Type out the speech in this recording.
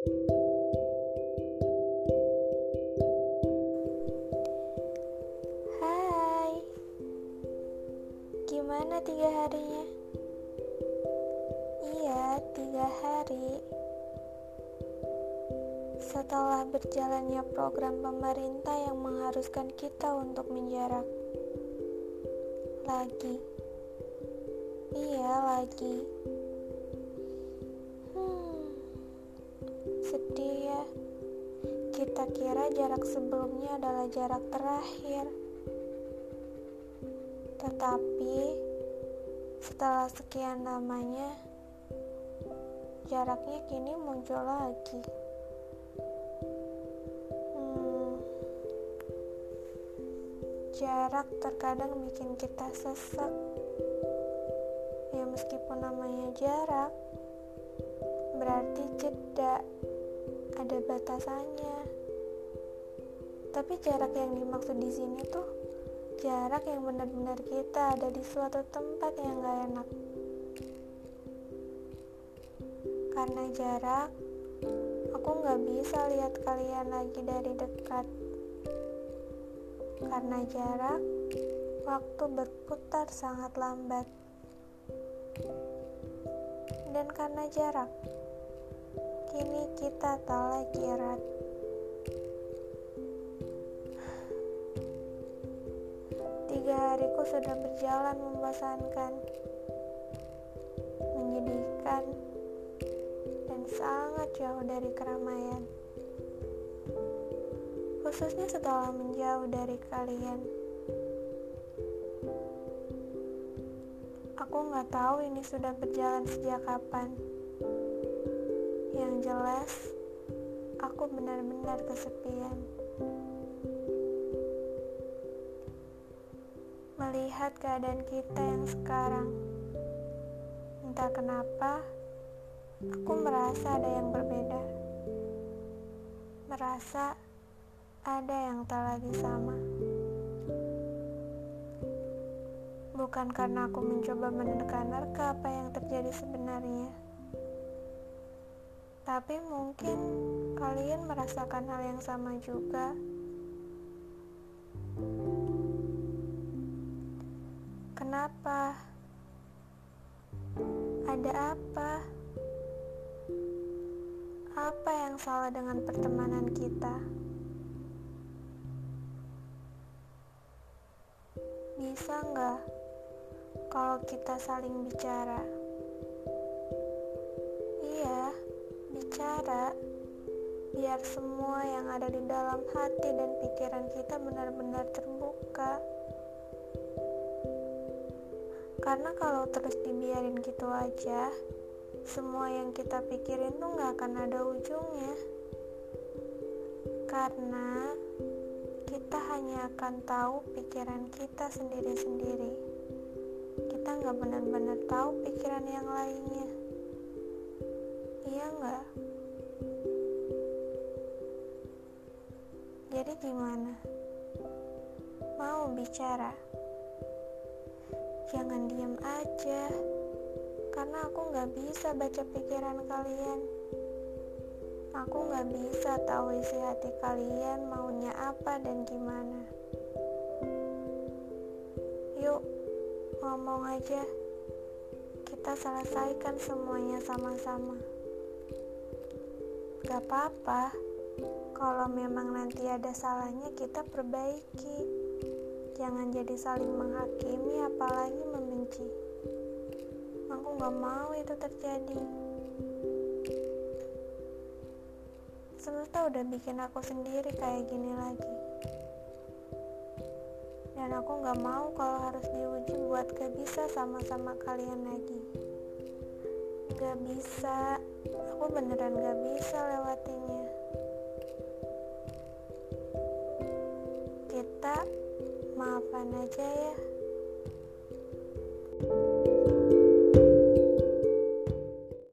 Hai, gimana tiga harinya? Iya, tiga hari. Setelah berjalannya program pemerintah yang mengharuskan kita untuk menjarak. Lagi. Iya, lagi. Ya. Kita kira jarak sebelumnya adalah jarak terakhir. Tetapi setelah sekian lamanya jaraknya kini muncul lagi. Hmm, jarak terkadang bikin kita sesak. Ya meskipun namanya jarak, berarti jeda, ada batasannya. Tapi jarak yang dimaksud di sini tuh jarak yang benar-benar kita ada di suatu tempat yang gak enak. Karena jarak, aku gak bisa lihat kalian lagi dari dekat. Karena jarak, waktu berputar sangat lambat. Dan karena jarak, kini kita tak lagi erat. Tiga hariku sudah berjalan membosankan, menyedihkan, dan sangat jauh dari keramaian. Khususnya setelah menjauh dari kalian. Aku nggak tahu ini sudah berjalan sejak kapan. Jelas, aku benar-benar kesepian. Melihat keadaan kita yang sekarang, entah kenapa aku merasa ada yang berbeda. Merasa ada yang tak lagi sama. Bukan karena aku mencoba menerka-nerka apa yang terjadi sebenarnya. Tapi mungkin kalian merasakan hal yang sama juga. Kenapa? Ada apa? Apa yang salah dengan pertemanan kita? Bisa nggak kalau kita saling bicara? Bicara biar semua yang ada di dalam hati dan pikiran kita benar-benar terbuka. Karena kalau terus dibiarin gitu aja, semua yang kita pikirin tuh nggak akan ada ujungnya. Karena kita hanya akan tahu pikiran kita sendiri-sendiri. Kita nggak benar-benar tahu pikiran yang lainnya. Iya nggak? Jadi gimana? Mau bicara? Jangan diam aja, karena aku nggak bisa baca pikiran kalian. Aku nggak bisa tahu isi hati kalian maunya apa dan gimana. Yuk, ngomong aja. Kita selesaikan semuanya sama-sama. Gak apa-apa, kalau memang nanti ada salahnya kita perbaiki. Jangan jadi saling menghakimi apalagi membenci. Aku gak mau itu terjadi. Semesta udah bikin aku sendiri kayak gini lagi. Dan aku gak mau kalau harus diuji buat gak bisa sama-sama kalian lagi. Gak bisa, aku beneran gak bisa lewatinnya. Kita maafan aja ya